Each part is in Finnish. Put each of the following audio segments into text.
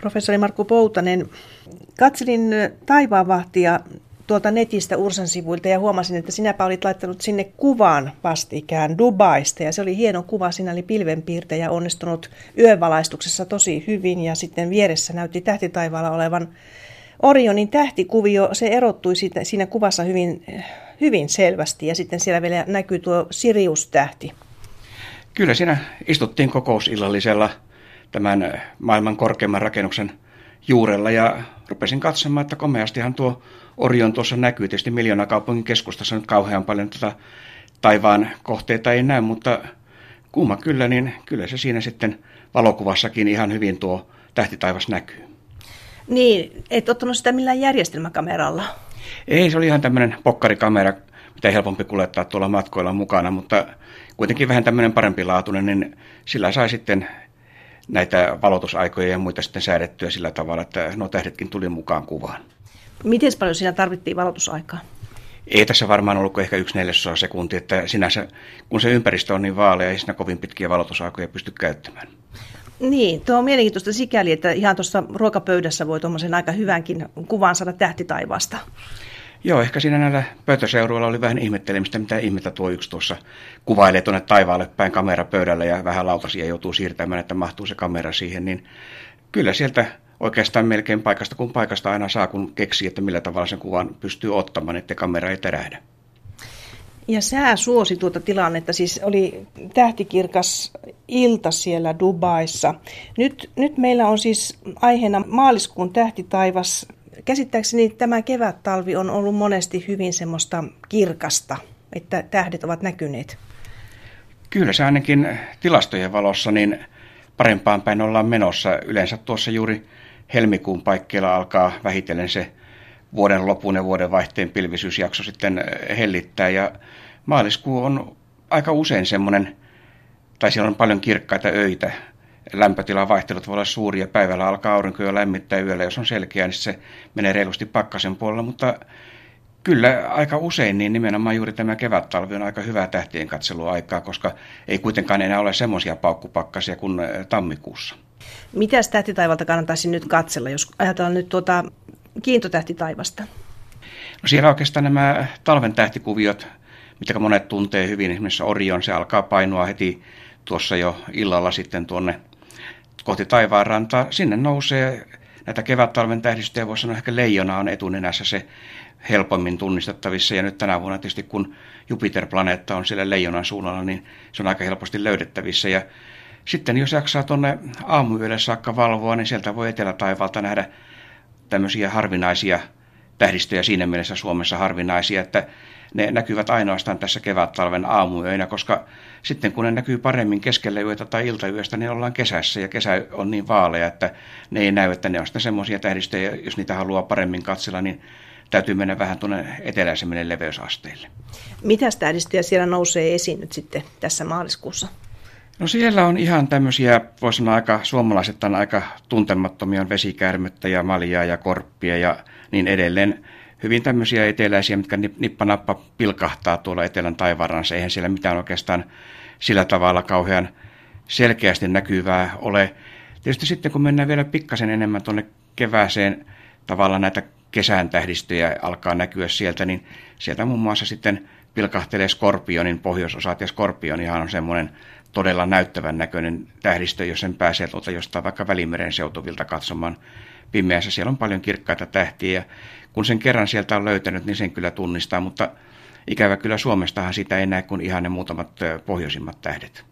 Professori Markku Poutanen, katselin taivaanvahtia tuolta netistä Ursan sivuilta ja huomasin, että sinäpä olit laittanut sinne kuvan vastikään Dubaista ja se oli hieno kuva. Siinä oli pilvenpiirtejä onnistunut yönvalaistuksessa tosi hyvin ja sitten vieressä näytti tähtitaivaalla olevan Orionin tähtikuvio. Se erottui siitä, siinä kuvassa hyvin, hyvin selvästi ja sitten siellä vielä näkyy tuo Sirius-tähti. Kyllä siinä istuttiin kokousillallisella tämän maailman korkeimman rakennuksen juurella ja rupesin katsomaan, että komeastihan tuo Orion tuossa näkyy. Tietysti miljoona kaupungin keskustassa nyt kauhean paljon tätä taivaan kohteita ei näy, mutta kumma kyllä, niin kyllä se siinä sitten valokuvassakin ihan hyvin tuo tähtitaivas näkyy. Niin, et ottanut sitä millään järjestelmäkameralla? Ei, se oli ihan tämmöinen pokkarikamera, mitä helpompi kuljettaa tuolla matkoilla mukana, mutta kuitenkin vähän tämmöinen parempi laatuinen, niin sillä sai sitten näitä valotusaikoja ja muita sitten säädettyä sillä tavalla, että nuo tähdetkin tuli mukaan kuvaan. Miten paljon siinä tarvittiin valotusaikaa? Ei tässä varmaan ollut kuin ehkä yksi neljäsosa sekunti, että sinänsä, kun se ympäristö on niin vaalea, ei siinä kovin pitkiä valotusaikoja pysty käyttämään. Niin, tuo on mielenkiintoista sikäli, että ihan tuossa ruokapöydässä voi tuommoisen aika hyvänkin kuvan saada tähtitaivasta. Joo, ehkä siinä näillä pöytäseuruilla oli vähän ihmettelemistä, mitä ihmettä tuo yksi tuossa kuvailee tuonne taivaalle päin kamerapöydällä ja vähän lautasia joutuu siirtämään, että mahtuu se kamera siihen, niin kyllä sieltä oikeastaan melkein paikasta kuin paikasta aina saa, kun keksii, että millä tavalla sen kuvan pystyy ottamaan, että kamera ei terähdä. Ja sää suosi tuota tilannetta, siis oli tähtikirkas ilta siellä Dubaissa. Nyt, nyt meillä on siis aiheena maaliskuun tähtitaivas. Käsittääkseni tämä kevät-talvi on ollut monesti hyvin semmoista kirkasta, että tähdet ovat näkyneet. Kyllä se ainakin tilastojen valossa niin parempaan päin ollaan menossa. Yleensä tuossa juuri helmikuun paikkeilla alkaa vähitellen se vuoden lopun ja vuoden vaihteen pilvisyysjakso sitten hellittää. Ja maaliskuu on aika usein semmoinen, tai siellä on paljon kirkkaita öitä. Lämpötilan vaihtelut voi olla suuria. Päivällä alkaa aurinko jo lämmittää yöllä. Jos on selkeä, niin se menee reilusti pakkasen puolella. Mutta kyllä aika usein niin nimenomaan juuri tämä kevät-talvi on aika hyvää tähtien katseluaikaa, koska ei kuitenkaan enää ole semmoisia paukkupakkasia kuin eh, tammikuussa. Mitä tähtitaivalta kannattaisi nyt katsella, jos ajatellaan nyt tuota kiintotähtitaivasta? No siellä oikeastaan nämä talven tähtikuviot, mitä monet tuntee hyvin, esimerkiksi Orion, se alkaa painua heti tuossa jo illalla sitten tuonne kohti taivaanrantaa. Sinne nousee näitä kevät-talven tähdistöjä, voisi sanoa ehkä leijona on etunenässä se helpommin tunnistettavissa. Ja nyt tänä vuonna tietysti kun Jupiter-planeetta on siellä leijonan suunnalla, niin se on aika helposti löydettävissä. Ja sitten jos jaksaa tuonne aamuyölle saakka valvoa, niin sieltä voi etelätaivalta nähdä tämmöisiä harvinaisia tähdistöjä siinä mielessä Suomessa harvinaisia, että ne näkyvät ainoastaan tässä kevät-talven aamuyöinä, koska sitten kun ne näkyy paremmin keskellä yötä tai iltayöstä, niin ollaan kesässä ja kesä on niin vaalea, että ne ei näy, että ne on sitten semmoisia tähdistöjä, jos niitä haluaa paremmin katsella, niin täytyy mennä vähän tuonne eteläisemmille leveysasteille. Mitä tähdistöjä siellä nousee esiin nyt sitten tässä maaliskuussa? No siellä on ihan tämmöisiä, voisi sanoa aika, suomalaiset on aika tuntemattomia, vesikärmettä ja maljaa ja korppia ja niin edelleen. Hyvin tämmöisiä eteläisiä, mitkä nippanappa pilkahtaa tuolla etelän taivaanransa. Eihän siellä mitään oikeastaan sillä tavalla kauhean selkeästi näkyvää ole. Tietysti sitten kun mennään vielä pikkasen enemmän tuonne kevääseen, tavallaan näitä kesän tähdistöjä alkaa näkyä sieltä, niin sieltä muun muassa sitten pilkahtelee Skorpionin pohjoisosat, ja Skorpionihan on semmoinen todella näyttävän näköinen tähdistö, jos sen pääsee tuolta jostain vaikka Välimeren seutuvilta katsomaan pimeässä. Siellä on paljon kirkkaita tähtiä ja kun sen kerran sieltä on löytänyt, niin sen kyllä tunnistaa, mutta ikävä kyllä Suomestahan sitä ei näe kuin ihan ne muutamat pohjoisimmat tähdet.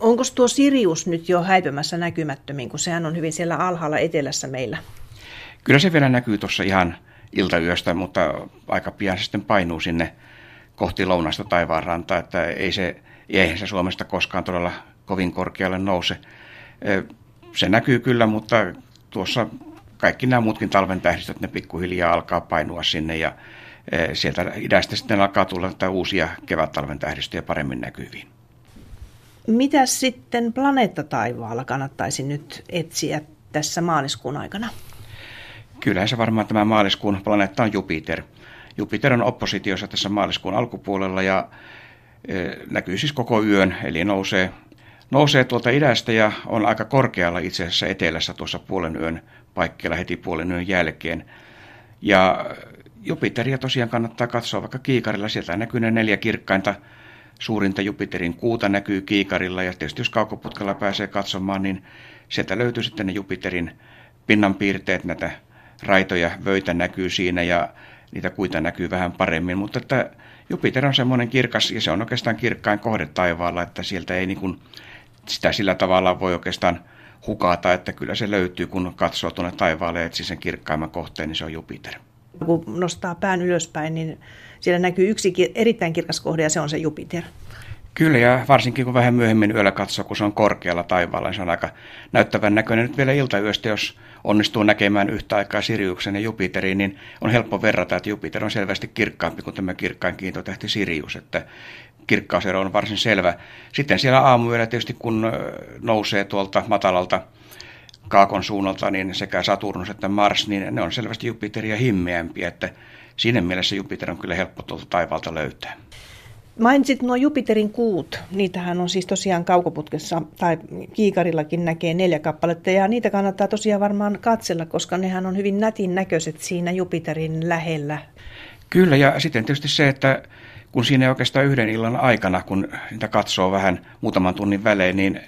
Onko tuo Sirius nyt jo häipymässä näkymättömiin, kun sehän on hyvin siellä alhaalla etelässä meillä? Kyllä se vielä näkyy tuossa ihan iltayöstä, mutta aika pian se sitten painuu sinne kohti lounasta taivaanrantaa, että ei se eihän se Suomesta koskaan todella kovin korkealle nouse. Se näkyy kyllä, mutta tuossa kaikki nämä muutkin talven tähdistöt, ne pikkuhiljaa alkaa painua sinne ja sieltä idästä sitten alkaa tulla tätä uusia kevät-talven tähdistöjä paremmin näkyviin. Mitä sitten planeettataivaalla kannattaisi nyt etsiä tässä maaliskuun aikana? Kyllä se varmaan tämä maaliskuun planeetta on Jupiter. Jupiter on oppositiossa tässä maaliskuun alkupuolella ja näkyy siis koko yön, eli nousee nousee tuolta idästä ja on aika korkealla itse asiassa etelässä tuossa puolen yön paikkeilla heti puolen yön jälkeen. Ja Jupiteria tosiaan kannattaa katsoa vaikka kiikarilla. Sieltä näkyy ne neljä kirkkainta suurinta Jupiterin kuuta näkyy kiikarilla ja tietysti jos kaukoputkella pääsee katsomaan, niin sieltä löytyy sitten ne Jupiterin pinnanpiirteet, näitä raitoja, vöitä näkyy siinä ja niitä kuita näkyy vähän paremmin, mutta että Jupiter on semmoinen kirkas ja se on oikeastaan kirkkain kohde taivaalla, että sieltä ei niin sitä sillä tavalla voi oikeastaan hukata, että kyllä se löytyy, kun katsoo tuonne taivaalle ja etsii sen kirkkaimman kohteen, niin se on Jupiter. Kun nostaa pään ylöspäin, niin siellä näkyy yksi erittäin kirkas kohde ja se on se Jupiter. Kyllä, ja varsinkin kun vähän myöhemmin yöllä katsoo, kun se on korkealla taivaalla, niin se on aika näyttävän näköinen. Nyt vielä iltayöstä, jos onnistuu näkemään yhtä aikaa Siriuksen ja Jupiterin, niin on helppo verrata, että Jupiter on selvästi kirkkaampi kuin tämä kirkkain kiintotähti Sirius, että kirkkausero on varsin selvä. Sitten siellä aamuyöllä tietysti, kun nousee tuolta matalalta kaakon suunnalta, niin sekä Saturnus että Mars, niin ne on selvästi Jupiteria himmeämpiä, että siinä mielessä Jupiter on kyllä helppo tuolta taivaalta löytää. Mainitsit nuo Jupiterin kuut. Niitähän on siis tosiaan kaukoputkessa tai kiikarillakin näkee neljä kappaletta ja niitä kannattaa tosiaan varmaan katsella, koska nehän on hyvin nätin näköiset siinä Jupiterin lähellä. Kyllä ja sitten tietysti se, että kun siinä oikeastaan yhden illan aikana, kun niitä katsoo vähän muutaman tunnin välein, niin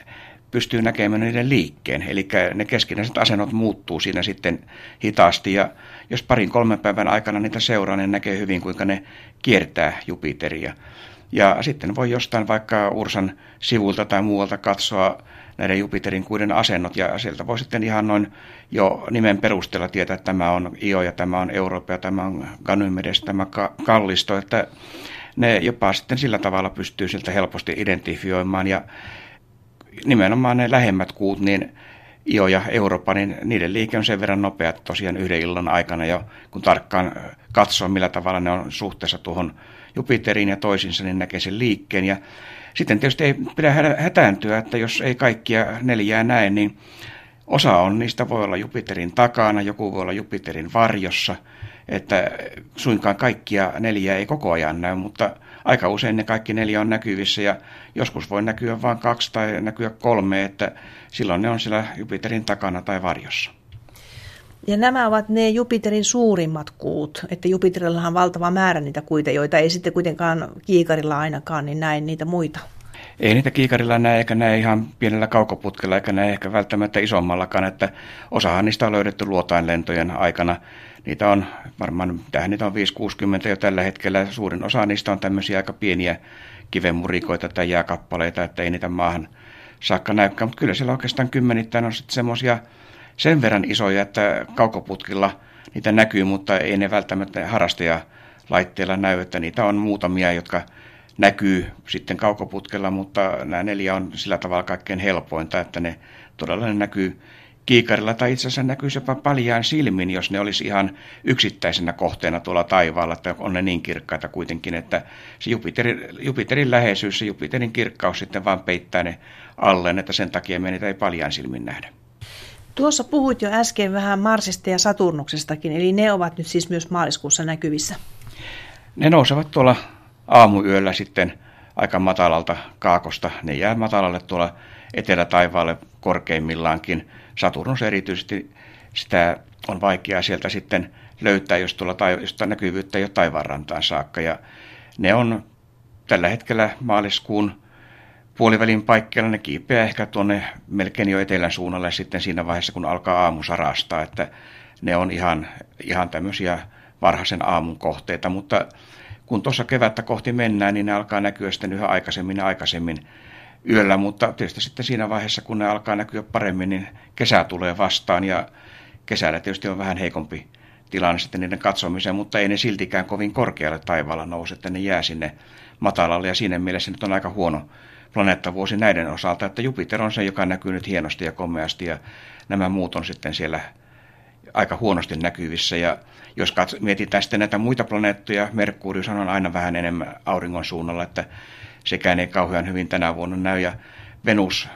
pystyy näkemään niiden liikkeen. Eli ne keskinäiset asennot muuttuu siinä sitten hitaasti ja jos parin kolmen päivän aikana niitä seuraa, niin näkee hyvin, kuinka ne kiertää Jupiteria. Ja sitten voi jostain vaikka Ursan sivulta tai muualta katsoa näiden Jupiterin kuiden asennot, ja sieltä voi sitten ihan noin jo nimen perusteella tietää, että tämä on Io ja tämä on Eurooppa ja tämä on Ganymedes, tämä Kallisto, että ne jopa sitten sillä tavalla pystyy sieltä helposti identifioimaan, ja nimenomaan ne lähemmät kuut, niin Io ja Eurooppa, niin niiden liike on sen verran nopea, että tosiaan yhden illan aikana jo, kun tarkkaan katsoo, millä tavalla ne on suhteessa tuohon Jupiteriin ja toisinsa, niin näkee sen liikkeen. Ja sitten tietysti ei pidä hätääntyä, että jos ei kaikkia neljää näe, niin osa on niistä voi olla Jupiterin takana, joku voi olla Jupiterin varjossa, että suinkaan kaikkia neljää ei koko ajan näy, mutta aika usein ne kaikki neljä on näkyvissä ja joskus voi näkyä vain kaksi tai näkyä kolme, että silloin ne on siellä Jupiterin takana tai varjossa. Ja nämä ovat ne Jupiterin suurimmat kuut, että Jupiterilla on valtava määrä niitä kuita, joita ei sitten kuitenkaan kiikarilla ainakaan, niin näin niitä muita. Ei niitä kiikarilla näe, eikä näe ihan pienellä kaukoputkella, eikä näe ehkä välttämättä isommallakaan, että osahan niistä on löydetty luotainlentojen aikana. Niitä on varmaan, tähän niitä on 5-60 jo tällä hetkellä. Suurin osa niistä on tämmöisiä aika pieniä kivemurikoita tai jääkappaleita, että ei niitä maahan saakka näykään. Mutta kyllä siellä oikeastaan kymmenittäin on sitten semmoisia sen verran isoja, että kaukoputkilla niitä näkyy, mutta ei ne välttämättä harrastajalaitteilla näy, että niitä on muutamia, jotka näkyy sitten kaukoputkella, mutta nämä neljä on sillä tavalla kaikkein helpointa, että ne todella ne näkyy kiikarilla tai itse asiassa näkyisi jopa paljaan silmin, jos ne olisi ihan yksittäisenä kohteena tuolla taivaalla, että on ne niin kirkkaita kuitenkin, että se Jupiterin, Jupiterin läheisyys ja Jupiterin kirkkaus sitten vaan peittää ne alleen, että sen takia me niitä ei paljaan silmin nähdä. Tuossa puhuit jo äsken vähän Marsista ja Saturnuksestakin, eli ne ovat nyt siis myös maaliskuussa näkyvissä. Ne nousevat tuolla aamuyöllä sitten aika matalalta kaakosta. Ne jää matalalle tuolla etelätaivaalle korkeimmillaankin. Saturnus erityisesti sitä on vaikeaa sieltä sitten löytää, jos tuolla taiv- näkyvyyttä ei ole taivaanrantaan saakka. Ja ne on tällä hetkellä maaliskuun puolivälin paikkeilla ne kiipeää ehkä tuonne melkein jo etelän suunnalle sitten siinä vaiheessa, kun alkaa aamu sarastaa, että ne on ihan, ihan tämmöisiä varhaisen aamun kohteita, mutta kun tuossa kevättä kohti mennään, niin ne alkaa näkyä sitten yhä aikaisemmin ja aikaisemmin yöllä, mutta tietysti sitten siinä vaiheessa, kun ne alkaa näkyä paremmin, niin kesä tulee vastaan ja kesällä tietysti on vähän heikompi tilanne sitten niiden katsomiseen, mutta ei ne siltikään kovin korkealle taivaalla nouse, että ne jää sinne matalalle. Ja siinä mielessä nyt on aika huono planeettavuosi näiden osalta, että Jupiter on se, joka näkyy nyt hienosti ja komeasti ja nämä muut on sitten siellä aika huonosti näkyvissä. Ja jos katso, mietitään sitten näitä muita planeettoja, Merkurius on aina vähän enemmän auringon suunnalla, että sekään ei kauhean hyvin tänä vuonna näy. Ja Venus,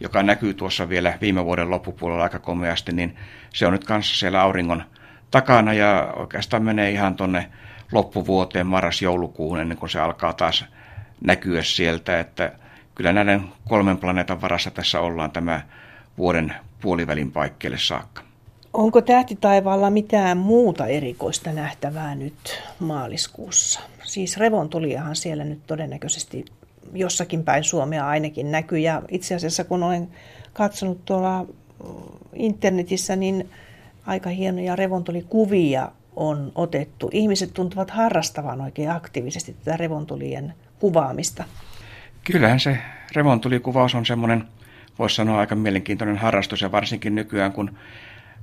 joka näkyy tuossa vielä viime vuoden loppupuolella aika komeasti, niin se on nyt kanssa siellä auringon takana ja oikeastaan menee ihan tuonne loppuvuoteen marras-joulukuun ennen kuin se alkaa taas näkyä sieltä, että kyllä näiden kolmen planeetan varassa tässä ollaan tämä vuoden puolivälin paikkeelle saakka. Onko tähtitaivaalla mitään muuta erikoista nähtävää nyt maaliskuussa? Siis revontuliahan siellä nyt todennäköisesti jossakin päin Suomea ainakin näkyy. Ja itse asiassa kun olen katsonut tuolla internetissä, niin aika hienoja revontulikuvia on otettu. Ihmiset tuntuvat harrastavan oikein aktiivisesti tätä revontulien kuvaamista. Kyllähän se revontulikuvaus on semmoinen, voisi sanoa, aika mielenkiintoinen harrastus ja varsinkin nykyään, kun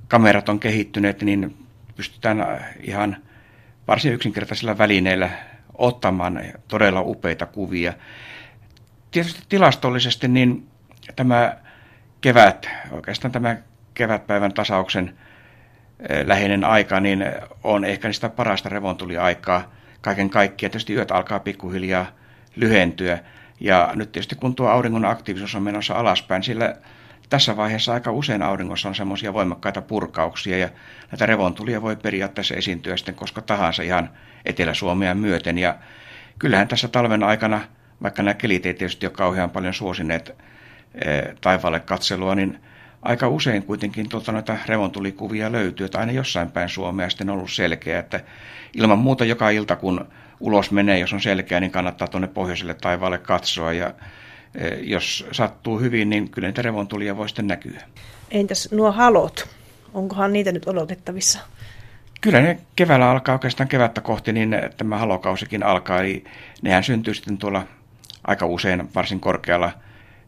kamerat on kehittyneet, niin pystytään ihan varsin yksinkertaisilla välineillä ottamaan todella upeita kuvia. Tietysti tilastollisesti niin tämä kevät, oikeastaan tämä kevätpäivän tasauksen eh, läheinen aika, niin on ehkä sitä parasta revontuliaikaa kaiken kaikkiaan. Tietysti yöt alkaa pikkuhiljaa lyhentyä. Ja nyt tietysti kun tuo auringon aktiivisuus on menossa alaspäin, sillä tässä vaiheessa aika usein auringossa on semmoisia voimakkaita purkauksia ja näitä revontulia voi periaatteessa esiintyä sitten koska tahansa ihan Etelä-Suomea myöten. Ja kyllähän tässä talven aikana, vaikka nämä kelit ei tietysti ole kauhean paljon suosineet eh, taivaalle katselua, niin aika usein kuitenkin tuolta noita revontulikuvia löytyy, että aina jossain päin Suomea sitten on ollut selkeä, että ilman muuta joka ilta kun ulos menee, jos on selkeä, niin kannattaa tuonne pohjoiselle taivaalle katsoa ja e, jos sattuu hyvin, niin kyllä niitä revontulia voi sitten näkyä. Entäs nuo halot? Onkohan niitä nyt odotettavissa? Kyllä ne keväällä alkaa oikeastaan kevättä kohti, niin tämä halokausikin alkaa. Eli nehän syntyy sitten tuolla aika usein varsin korkealla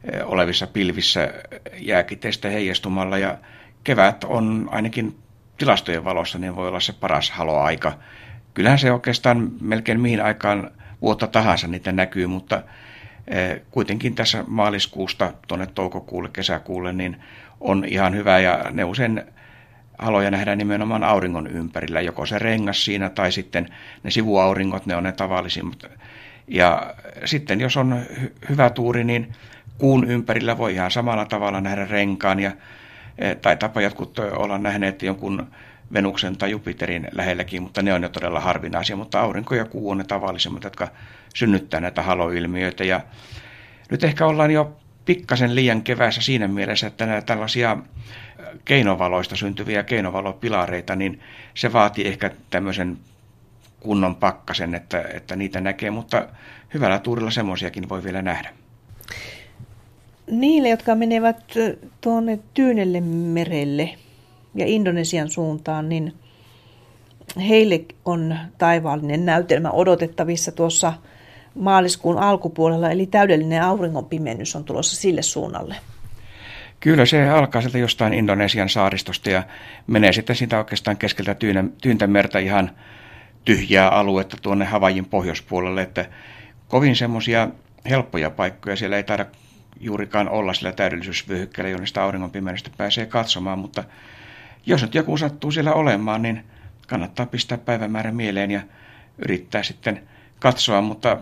e, olevissa pilvissä jääkiteistä heijastumalla. Ja kevät on ainakin tilastojen valossa, niin voi olla se paras haloaika kyllähän se oikeastaan melkein mihin aikaan vuotta tahansa niitä näkyy, mutta eh, kuitenkin tässä maaliskuusta tuonne toukokuulle, kesäkuulle, niin on ihan hyvä ja ne usein haloja nähdään nimenomaan auringon ympärillä, joko se rengas siinä tai sitten ne sivuauringot, ne on ne tavallisimmat. Ja sitten jos on hy- hyvä tuuri, niin kuun ympärillä voi ihan samalla tavalla nähdä renkaan ja, eh, tai tapa jotkut olla nähneet jonkun Venuksen tai Jupiterin lähelläkin, mutta ne on jo todella harvinaisia, mutta aurinko ja kuu on ne tavallisimmat, jotka synnyttää näitä haloilmiöitä. Ja nyt ehkä ollaan jo pikkasen liian kevässä siinä mielessä, että näitä tällaisia keinovaloista syntyviä keinovalopilareita, niin se vaatii ehkä tämmöisen kunnon pakkasen, että, että niitä näkee, mutta hyvällä tuurilla semmoisiakin voi vielä nähdä. Niille, jotka menevät tuonne Tyynelle merelle, ja Indonesian suuntaan, niin heille on taivaallinen näytelmä odotettavissa tuossa maaliskuun alkupuolella, eli täydellinen auringonpimennys on tulossa sille suunnalle. Kyllä se alkaa sieltä jostain Indonesian saaristosta ja menee sitten siitä oikeastaan keskeltä tyyntä merta ihan tyhjää aluetta tuonne Havajin pohjoispuolelle, että kovin semmoisia helppoja paikkoja siellä ei taida juurikaan olla sillä täydellisyysvyöhykkeellä, jonne sitä auringonpimennystä pääsee katsomaan, mutta jos nyt joku sattuu siellä olemaan, niin kannattaa pistää päivämäärä mieleen ja yrittää sitten katsoa, mutta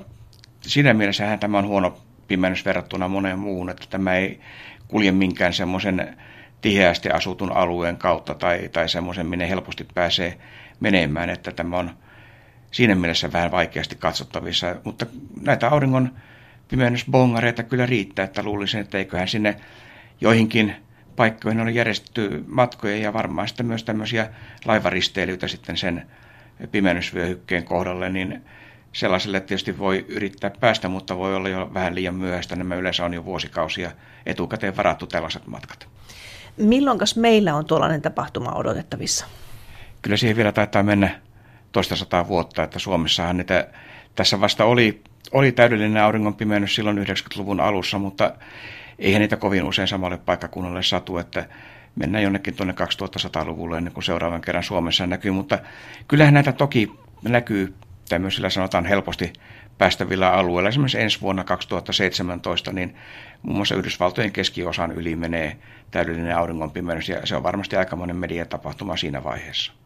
siinä mielessähän tämä on huono pimennys verrattuna moneen muuhun, että tämä ei kulje minkään semmoisen tiheästi asutun alueen kautta tai, tai semmoisen, minne helposti pääsee menemään, että tämä on siinä mielessä vähän vaikeasti katsottavissa, mutta näitä auringon pimennysbongareita kyllä riittää, että luulisin, että eiköhän sinne joihinkin paikkoihin on järjestetty matkoja ja varmaan sitten myös tämmöisiä laivaristeilyitä sitten sen pimennysvyöhykkeen kohdalle, niin sellaiselle tietysti voi yrittää päästä, mutta voi olla jo vähän liian myöhäistä. Nämä yleensä on jo vuosikausia etukäteen varattu tällaiset matkat. Milloinkas meillä on tuollainen tapahtuma odotettavissa? Kyllä siihen vielä taitaa mennä toista sataa vuotta, että Suomessahan niitä, tässä vasta oli, oli täydellinen auringonpimennys silloin 90-luvun alussa, mutta eihän niitä kovin usein samalle paikkakunnalle satu, että mennään jonnekin tuonne 2100-luvulle ennen kuin seuraavan kerran Suomessa näkyy, mutta kyllähän näitä toki näkyy tämmöisillä sanotaan helposti päästävillä alueilla. Esimerkiksi ensi vuonna 2017, niin muun muassa Yhdysvaltojen keskiosan yli menee täydellinen auringonpimennys, ja se on varmasti aikamoinen mediatapahtuma siinä vaiheessa.